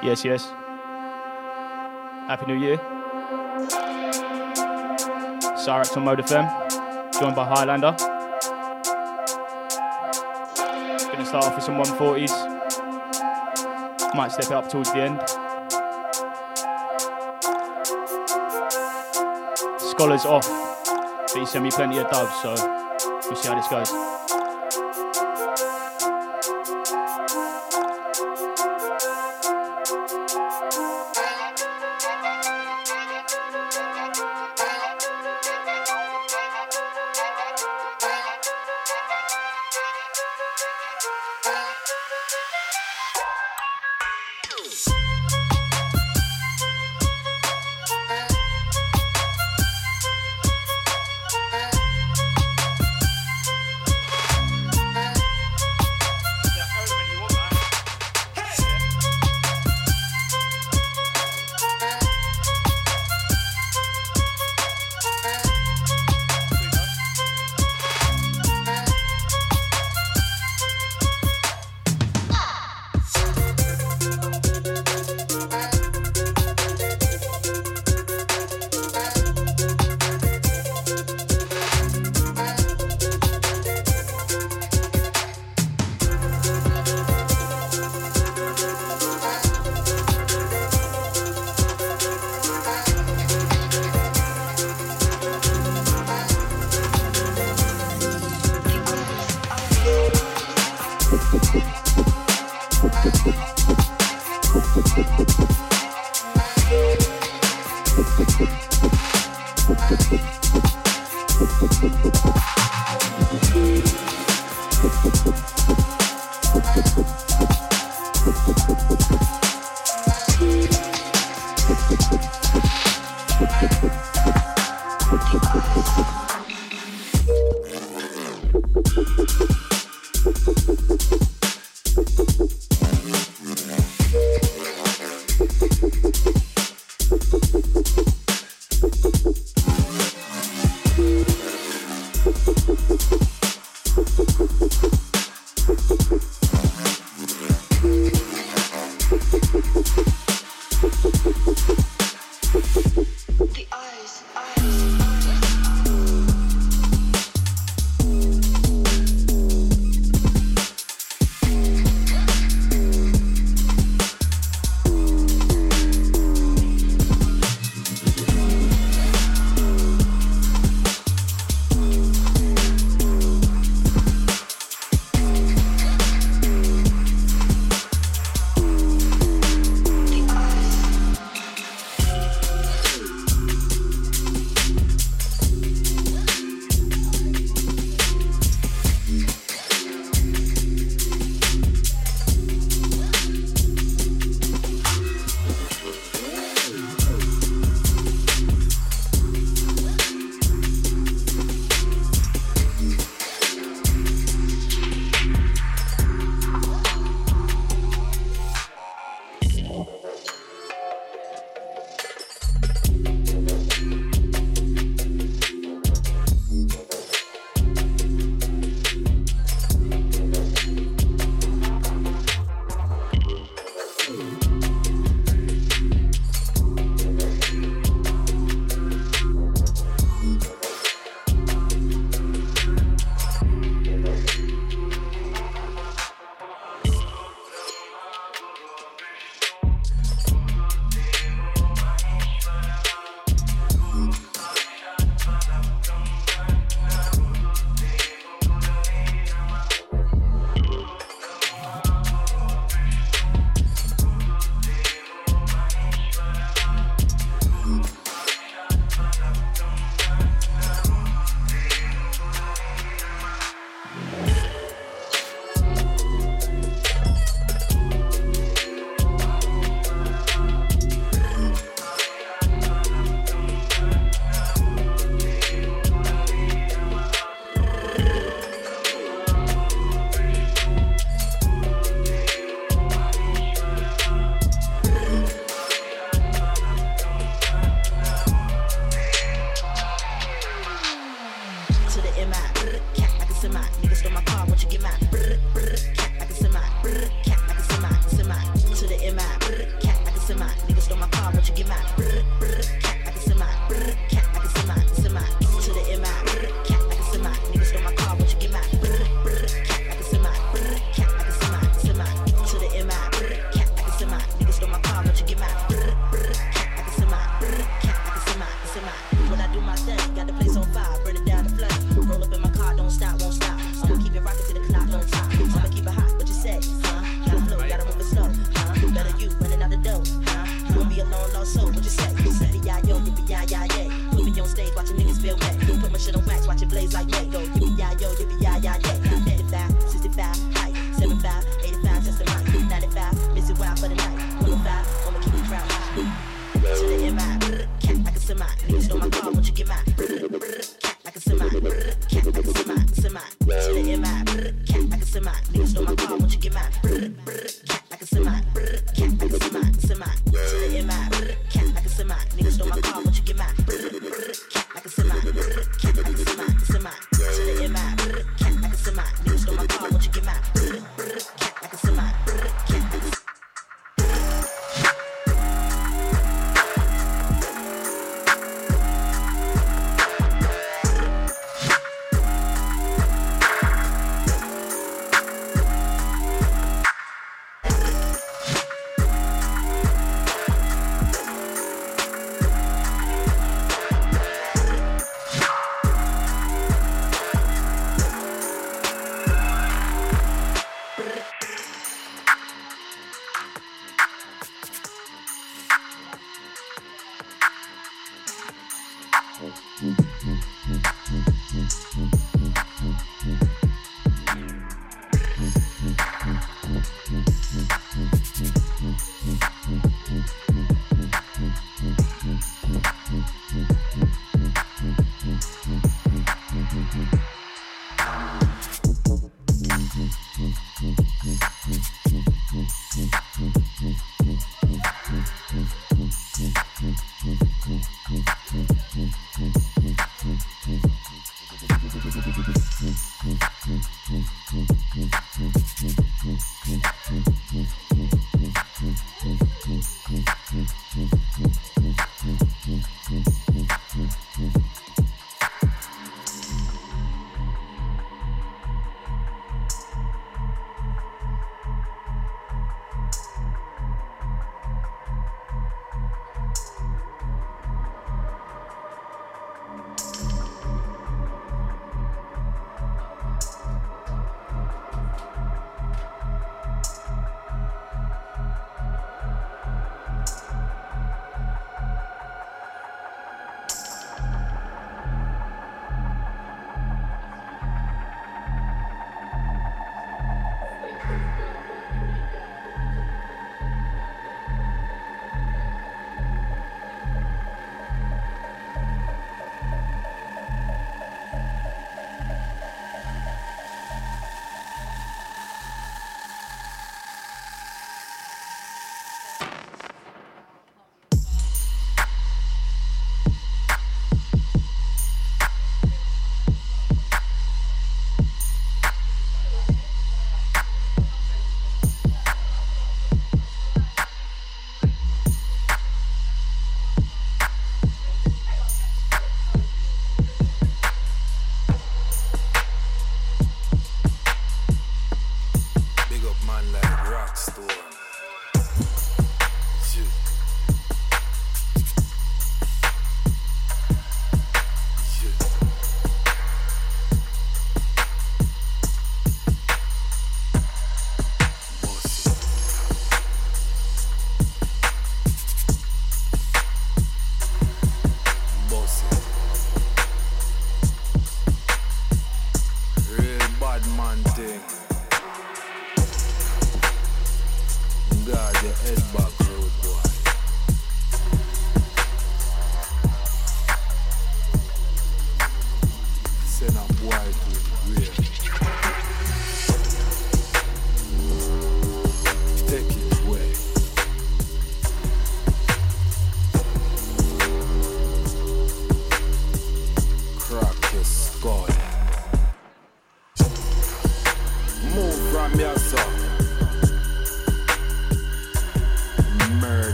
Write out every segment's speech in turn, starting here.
Yes, yes. Happy New Year. Cyrax on Mode FM, joined by Highlander. Gonna start off with some 140s. Might step it up towards the end. Scholars off, but he sent me plenty of dubs, so we'll see how this goes.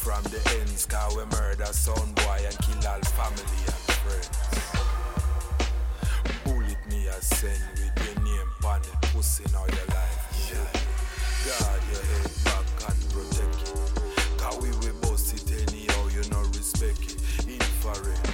from the ends, cause we murder son boy and kill all family and friends. Bullet me a send with your name on it, pussy all your life. Yeah. Guard your head back and protect it. Cause we will bust it anyhow, you no respect it. Infrared.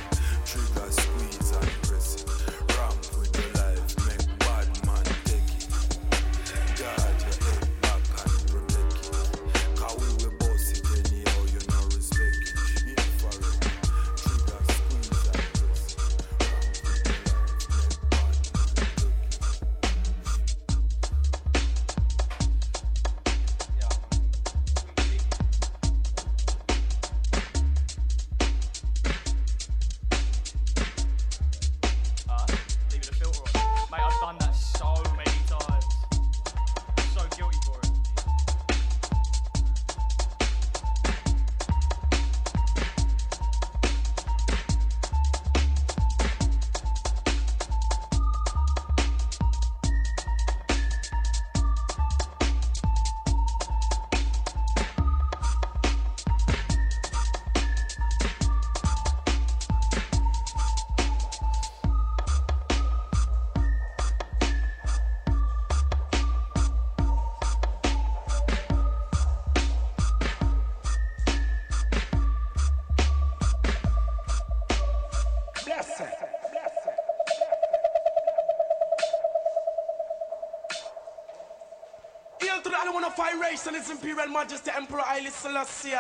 Majesty Emperor Haile Selassie.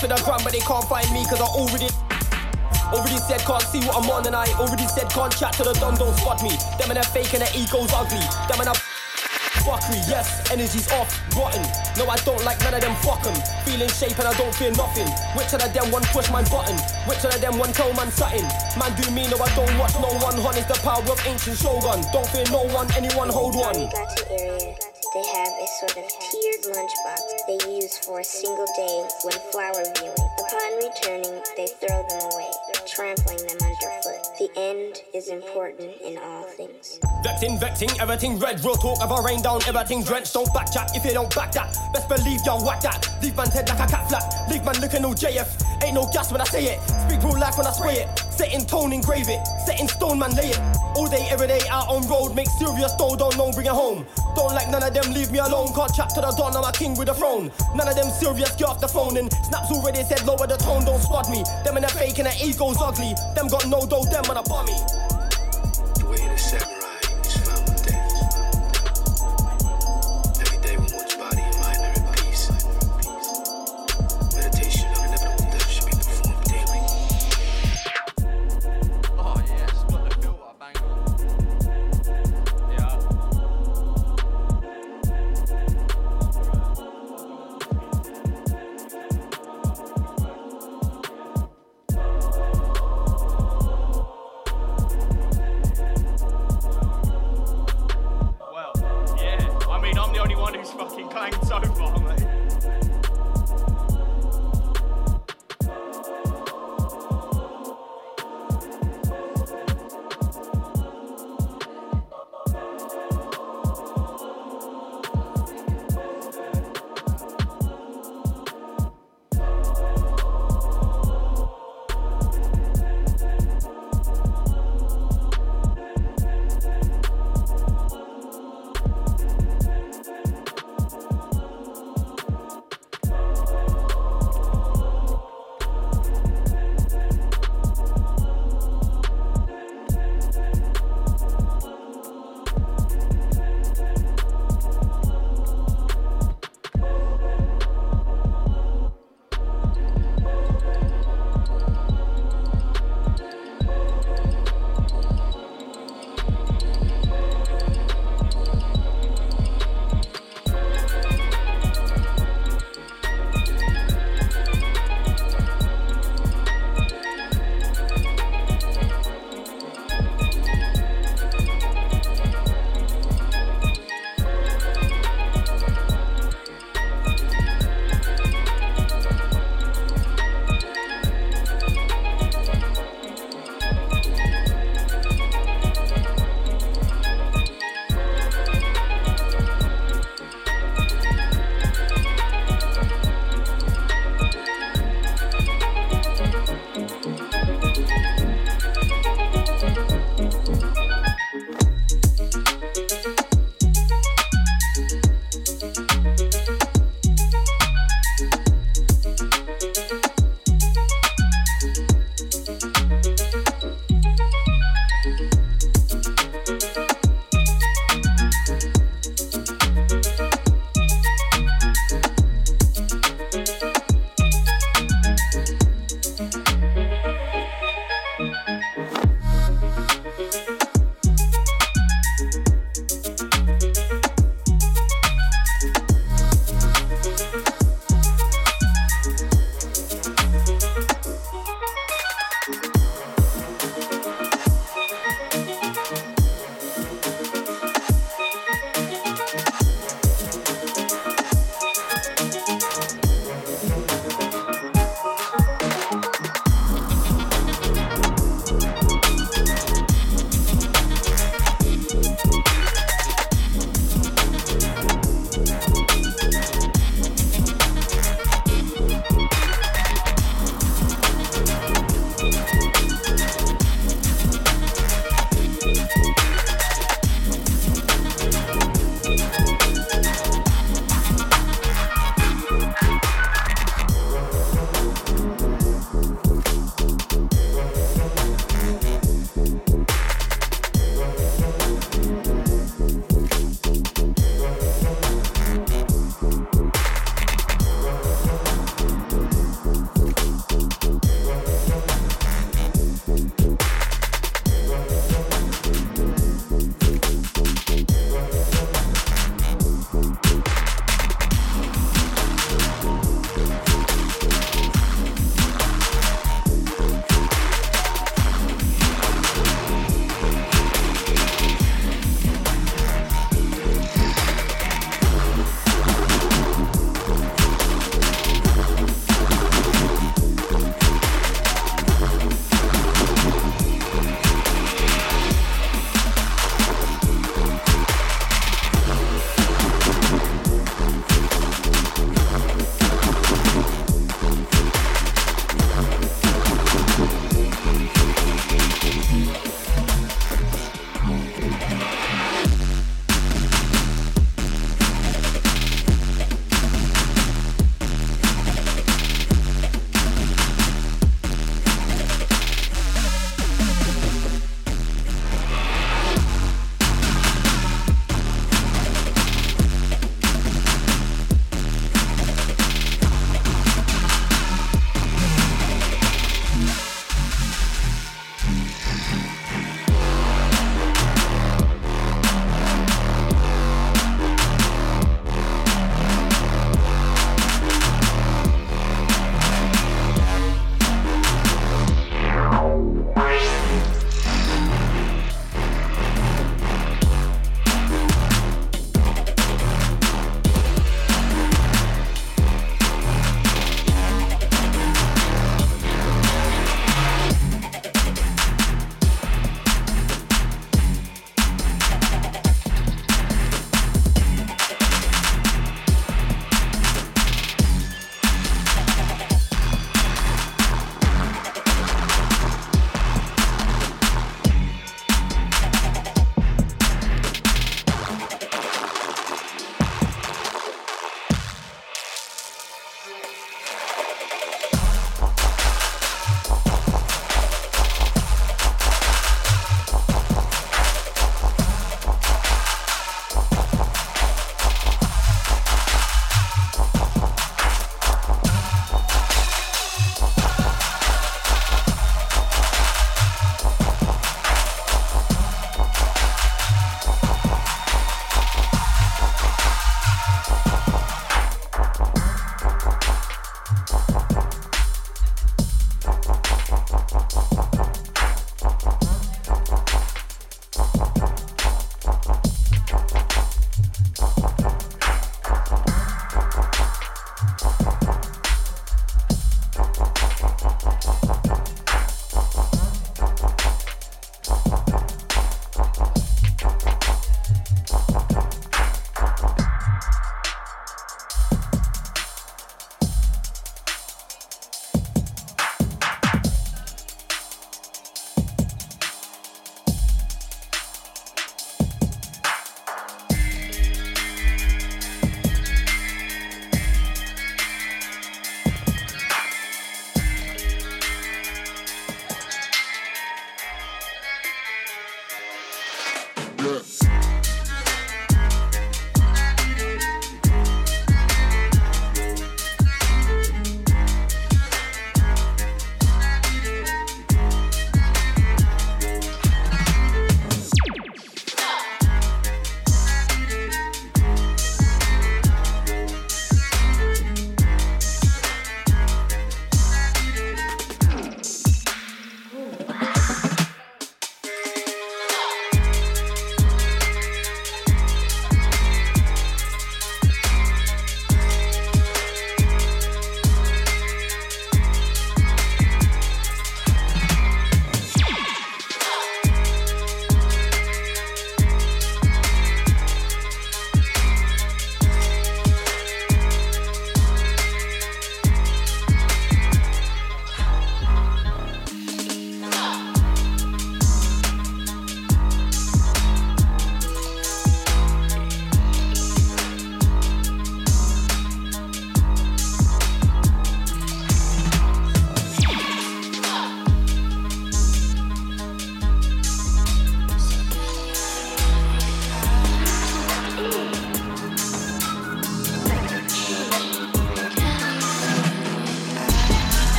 For the gram, but they can't find me cause I already. Already said can't see what I'm on and I already said can't chat to the done don't spot me. Them and their fake and their ego's ugly. Them and I fuckery, yes, energy's off, rotten. No, I don't like none of them, fuck. Feeling shape and I don't feel nothing. Which one of them one push my button? Which one of them one tell man something? Man do me, no, I don't watch no one. Hun the power of ancient shogun. Don't fear no one, anyone hold one. For a single day when flower viewing. Upon returning, they throw them away, trampling them underfoot. The end is important in all things. Vexing, vexing, everything red. Real talk ever rain down, everything drenched. Don't back chat if you don't back that. Best believe y'all whack that. Leave man's head like a cat flap. Leave man looking all JF. Ain't no gas when I say it. Speak real life when I spray it. Set in tone, engrave it. Set in stone, man, lay it. All day, every day, out on road. Make serious dough, don't know, bring it home. Don't like none of them, leave me alone. Can't chat to the dawn, I'm a king with a throne. None of them serious, get off the phone. And snaps already said lower the tone, don't squad me. Them in a fake and their ego's ugly. Them got no dough, them on a bummy.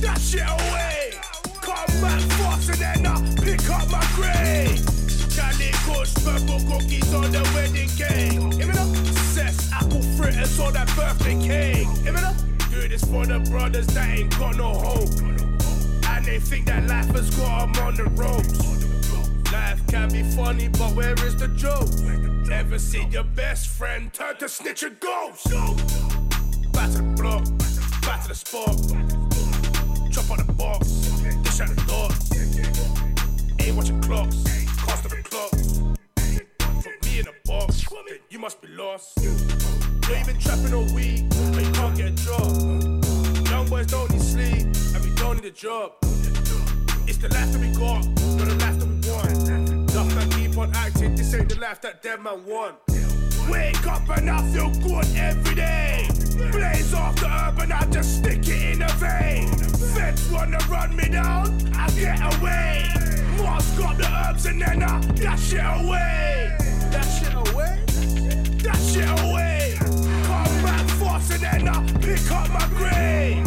That shit away. Come and then I pick up my. Candy purple cookies on the wedding cake. Cess, apple fritters on that birthday cake. For the brothers that ain't got no hope. And they think that life has on the ropes. Life can be funny, but where is the joke? Ever see your best friend turn to snitch ghost? Back to the block, back to the spot. Chop on the box, dish out the door. Ain't watching clocks, cost of the clocks. Put me in a box, you must be lost. You're even trapping on weed, but you can't get a job. Young boys don't need sleep, and we don't need a job. It's the life that we got, not the life that we want. Enough man keep on acting, this ain't the life that them man want. Wake up and I feel good every day. Blaze off the herb and I just stick it in a vein. Feds wanna run me down, I get away. Mars got the herbs and then I dash it away. Dash it away, dash it away. Come back fast and then I pick up my grade.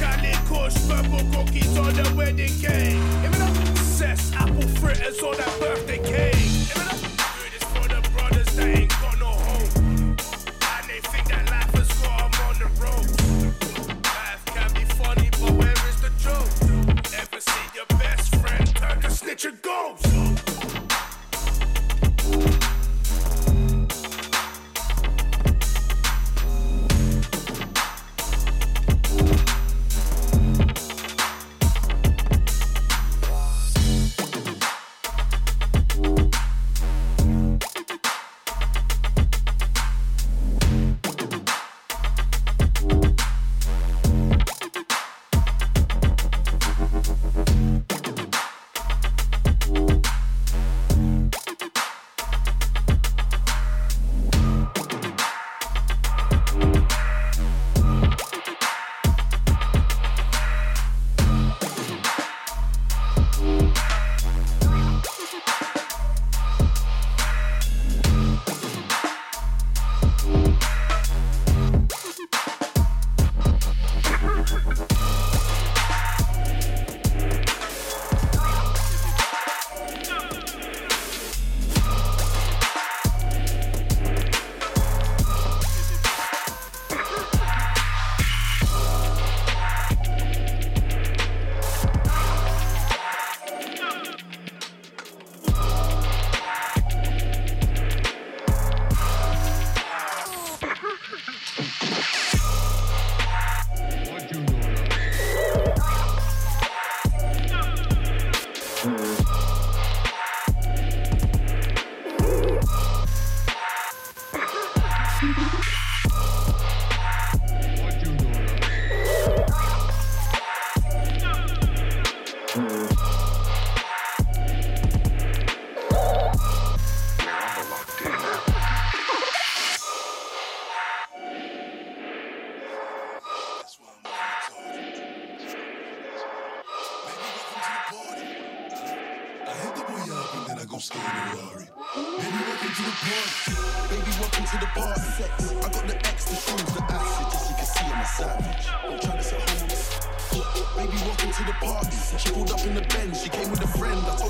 Cali Kush, purple cookies on the wedding cake. The cess, apple fritters on that birthday cake. Turn to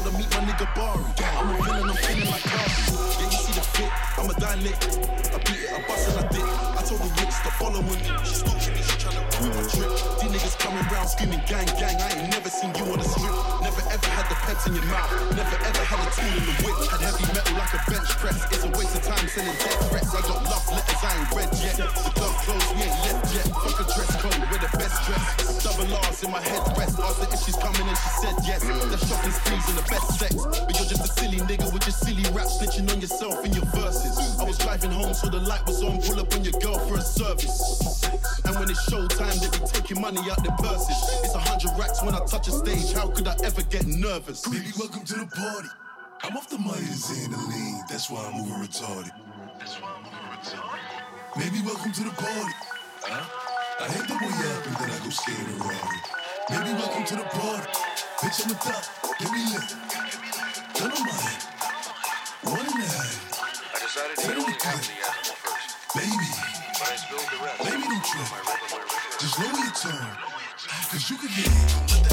her meet my nigga Bari. I'm a villain, I'm feeling like Cardi. Yeah, you see the fit, I'm a dialect. I beat it, I bust and I dip. I told the witch to follow me. She stalking me, she tryna ruin my trip. These niggas coming round screaming gang, gang. I ain't never seen you on a strip. Never ever had the peps in your mouth. Never ever had a tool in the whip. Had heavy metal like a bench press. It's a waste of time selling death threats. I got love letters, I ain't read yet. The club closed, we ain't left yet. Fuck a dress code, we're the best dress. Double R's in my head rest. Asked her if she's coming and she said yes. The shopping sprees and the best sex. But you're just a silly nigga with your silly rap snitching on yourself in your services. I was driving home, so the light was on. Pull up on your girl for a service. And when it's showtime, they be taking money out their purses. It's a hundred racks when I touch a stage. How could I ever get nervous? Greedy, welcome to the party. I'm off the Myers and the lean. That's why I'm moving retarded. That's why I'm moving retarded. Maybe welcome to the party. Huh? I hate the boy you act, then I go skate around. Maybe welcome to the party. Bitch, I'm a top. Give me lit. Turn on my head. One and a half. Baby. Baby, don't trip. Just know your turn. Cause you can get it.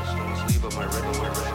Don't sleep my regular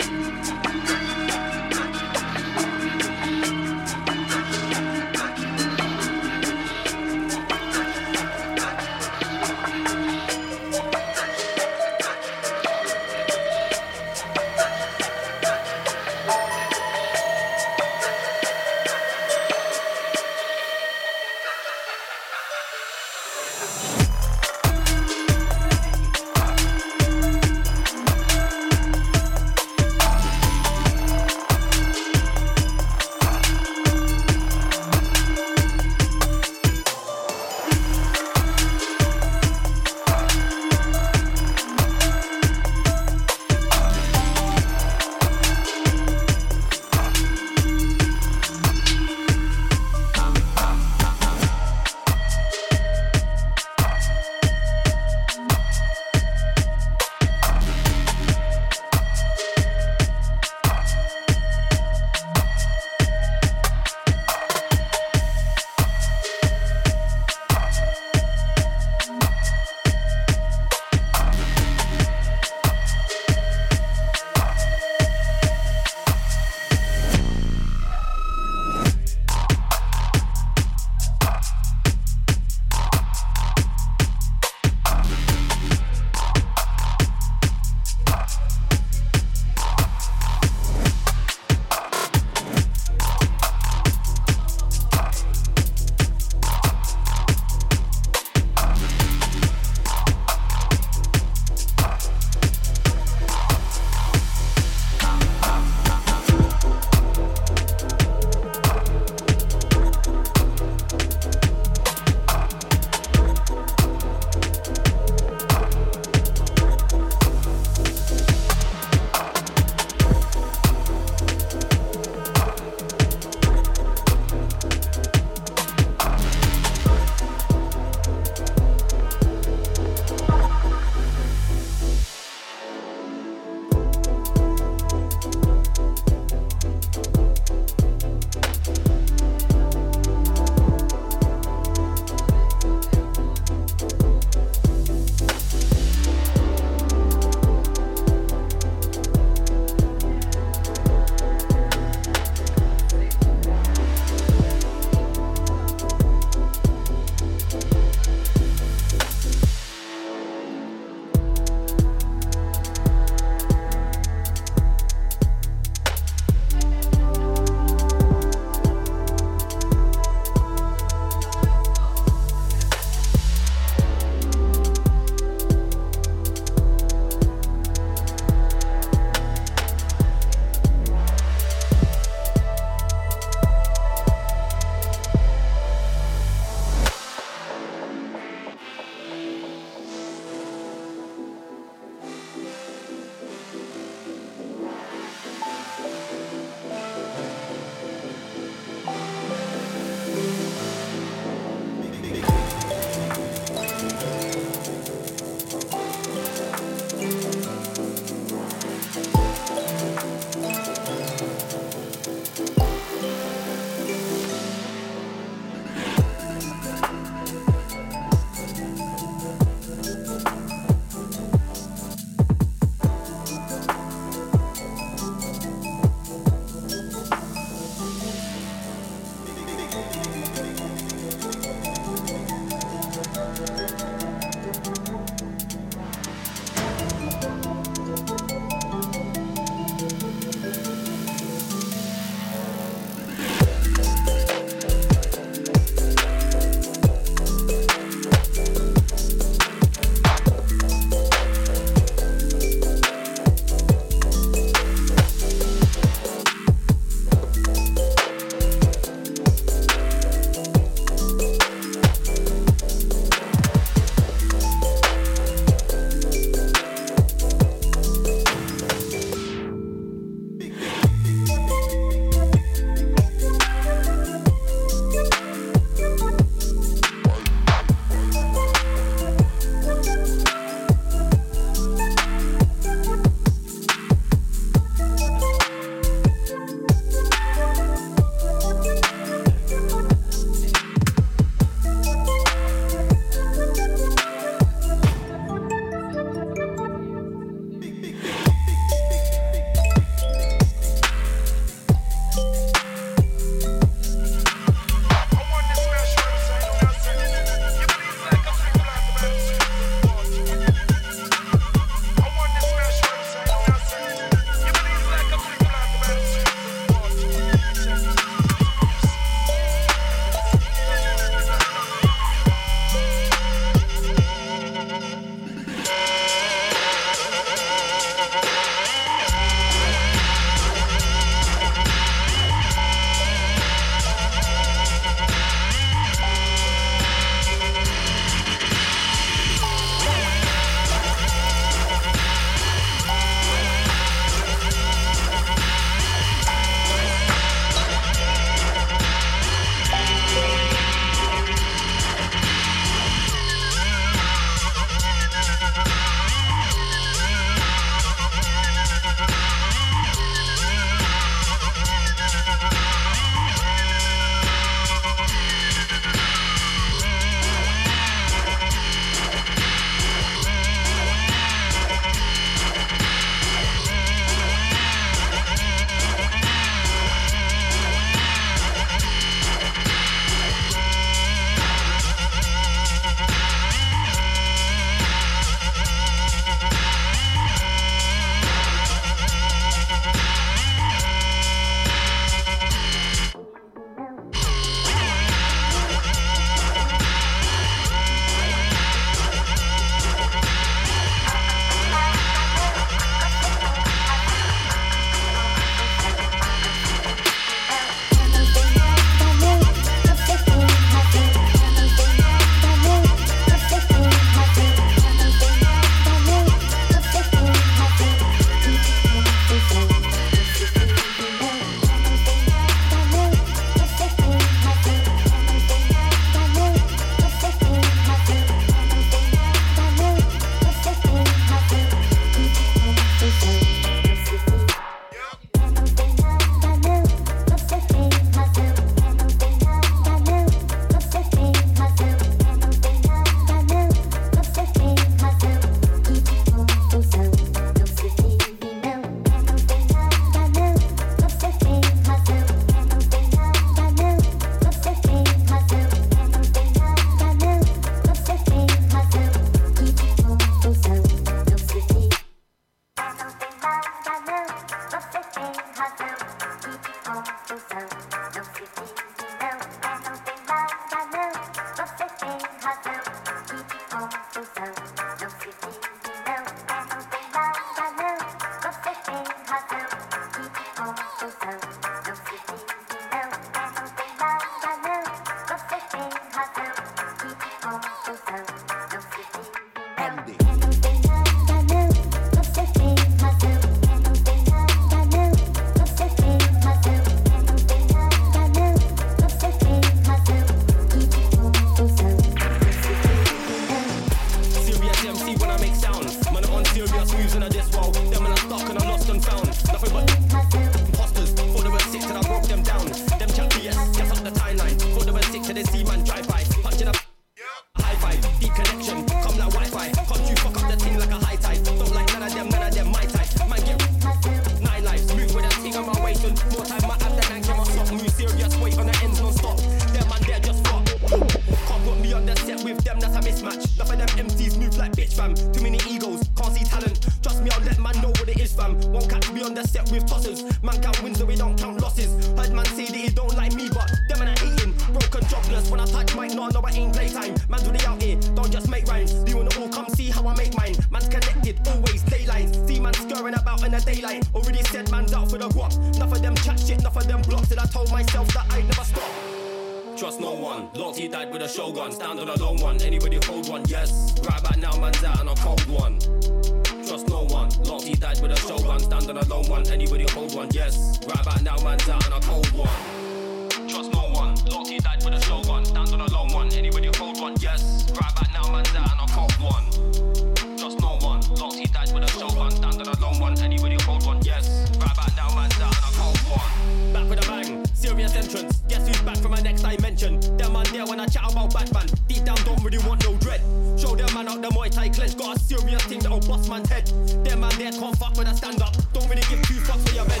serious thing that'll bust man's head. Them man there can't fuck when I stand up. Don't really give two fucks for your bed.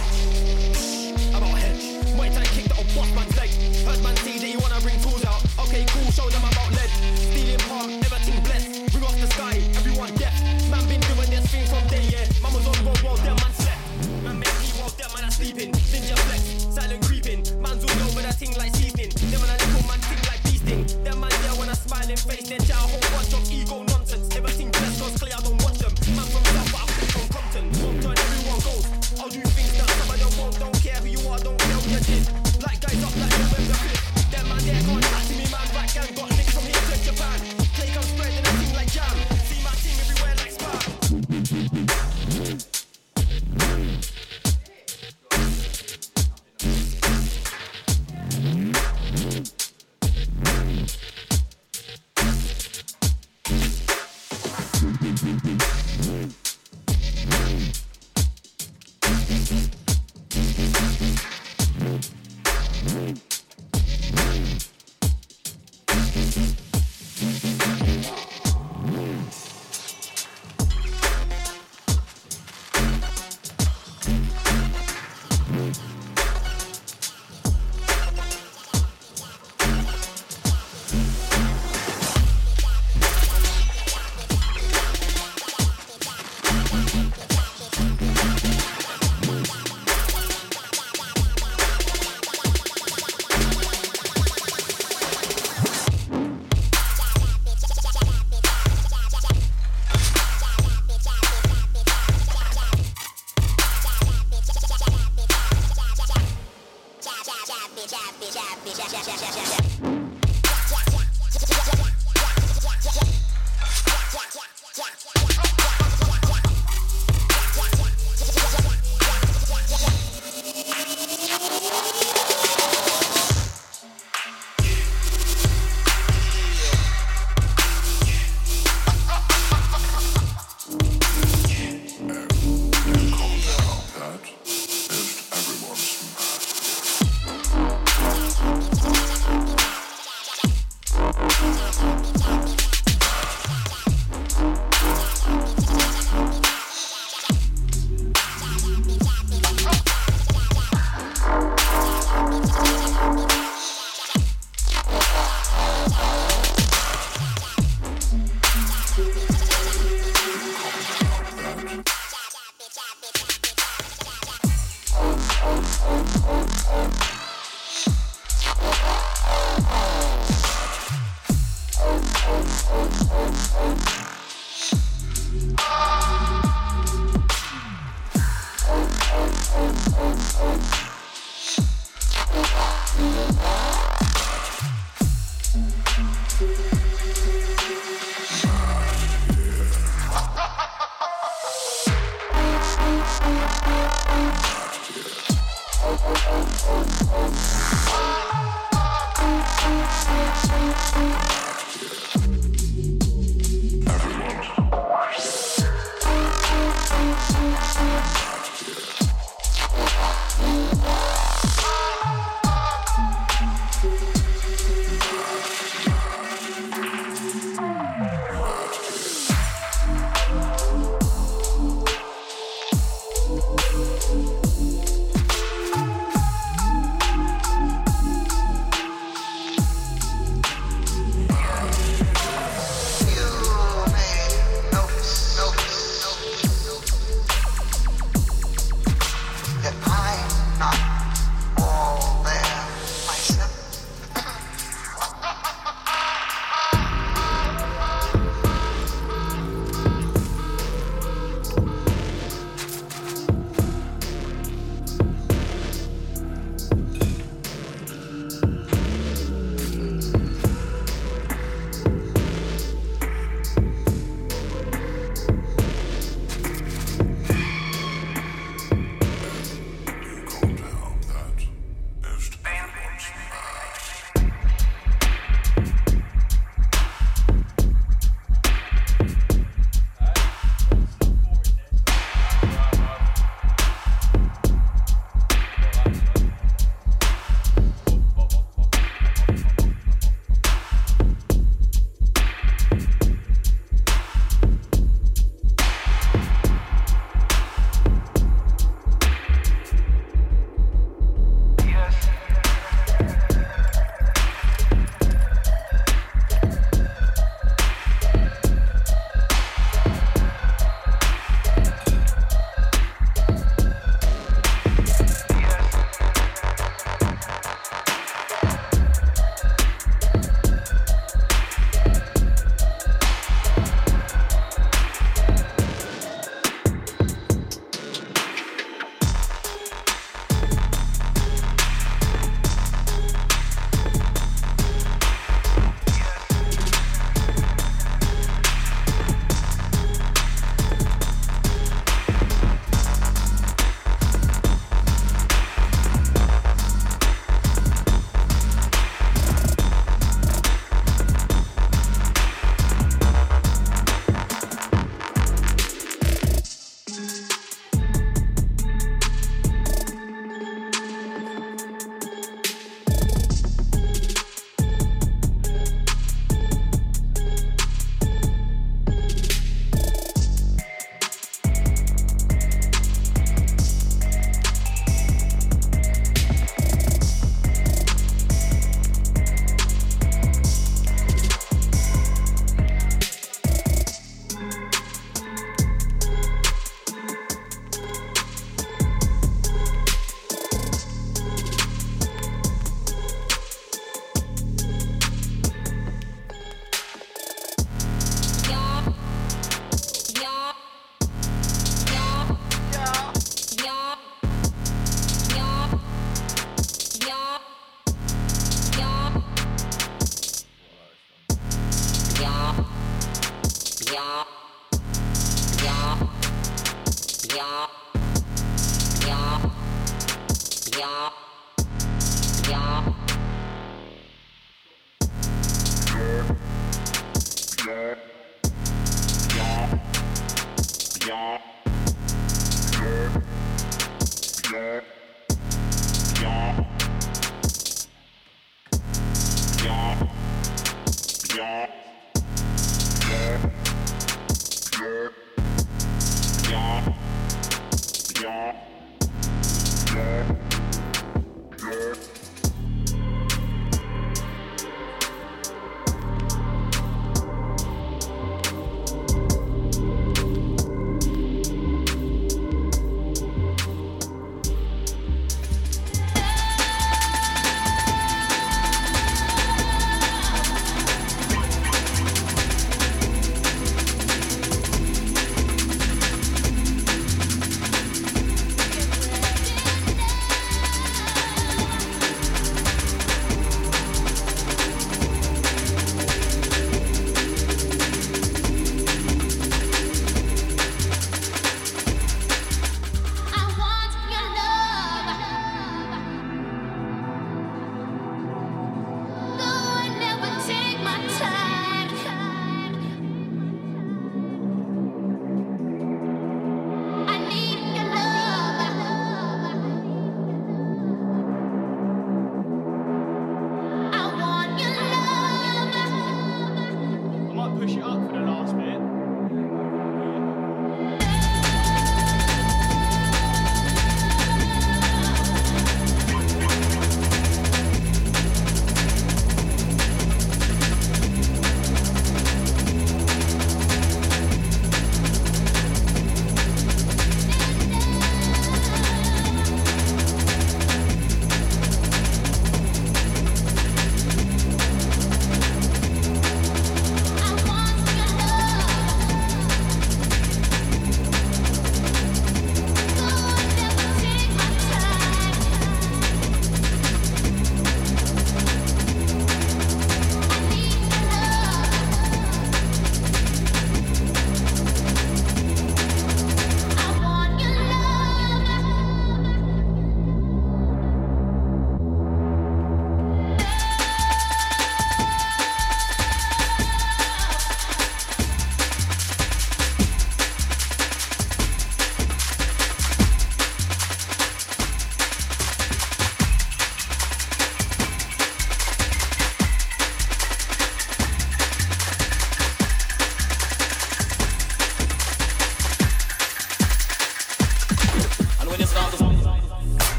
About head. Muay Thai kick that'll bust man's leg. Heard man say that you wanna bring tools out. Okay, cool, show them I'm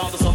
And when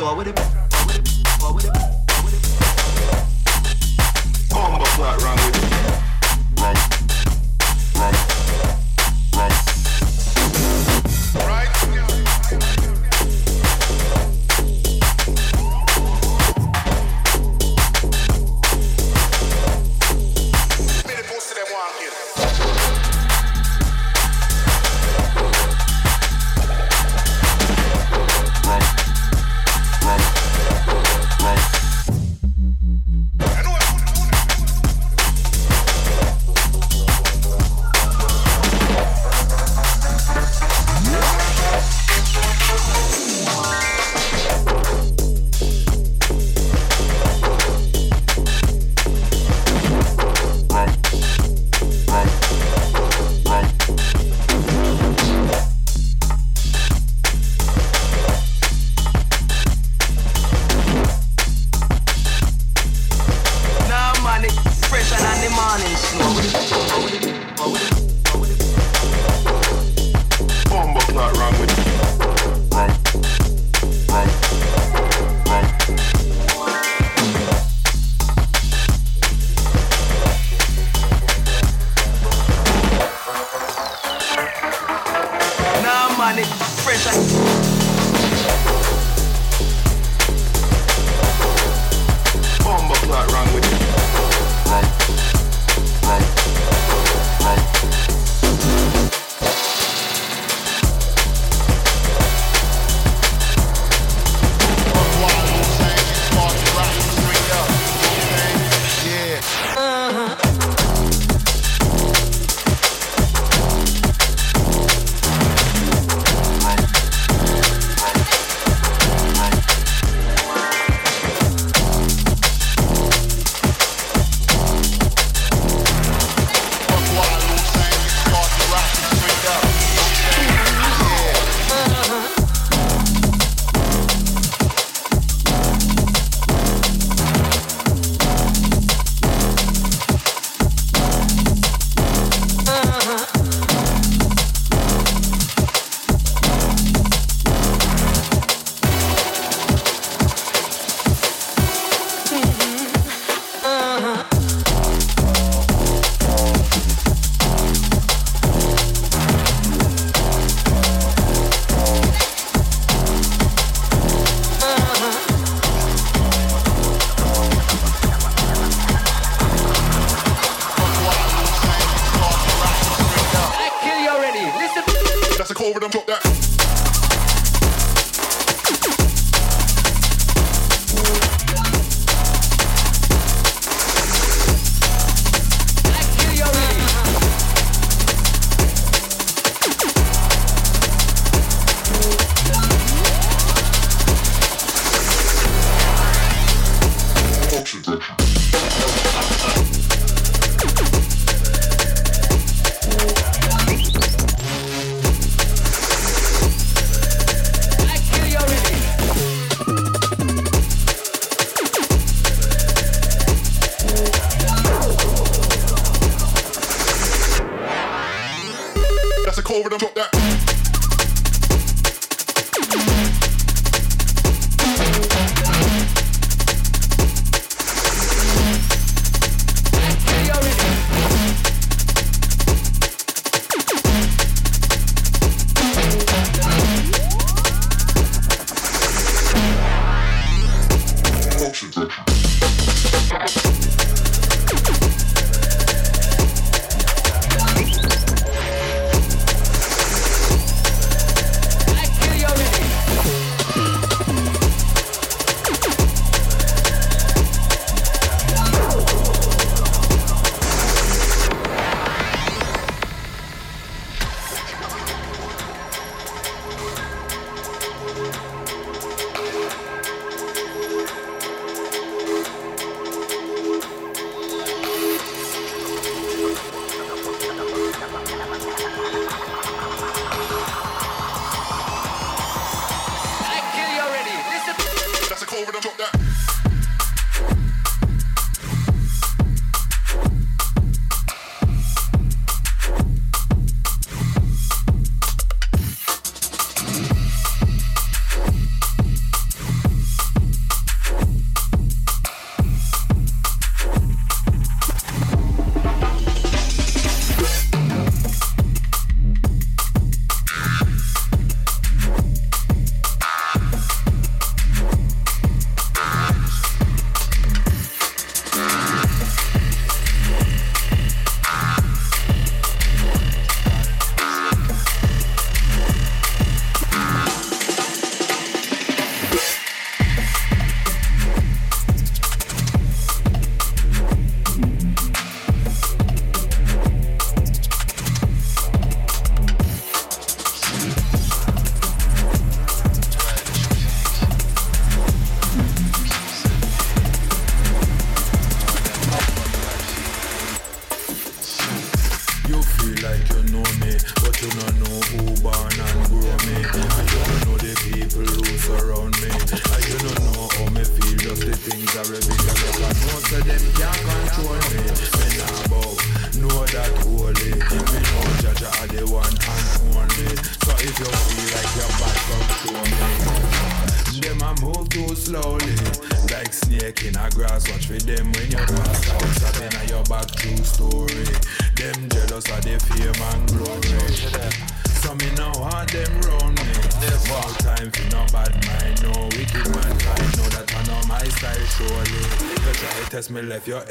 logo depois.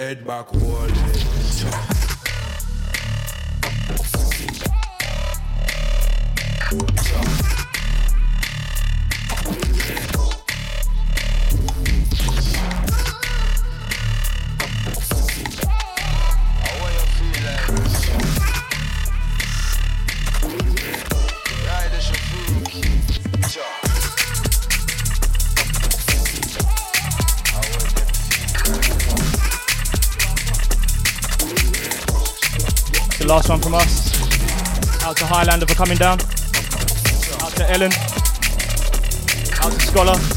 head back coming down. Out to Ellen. Out to Scholar.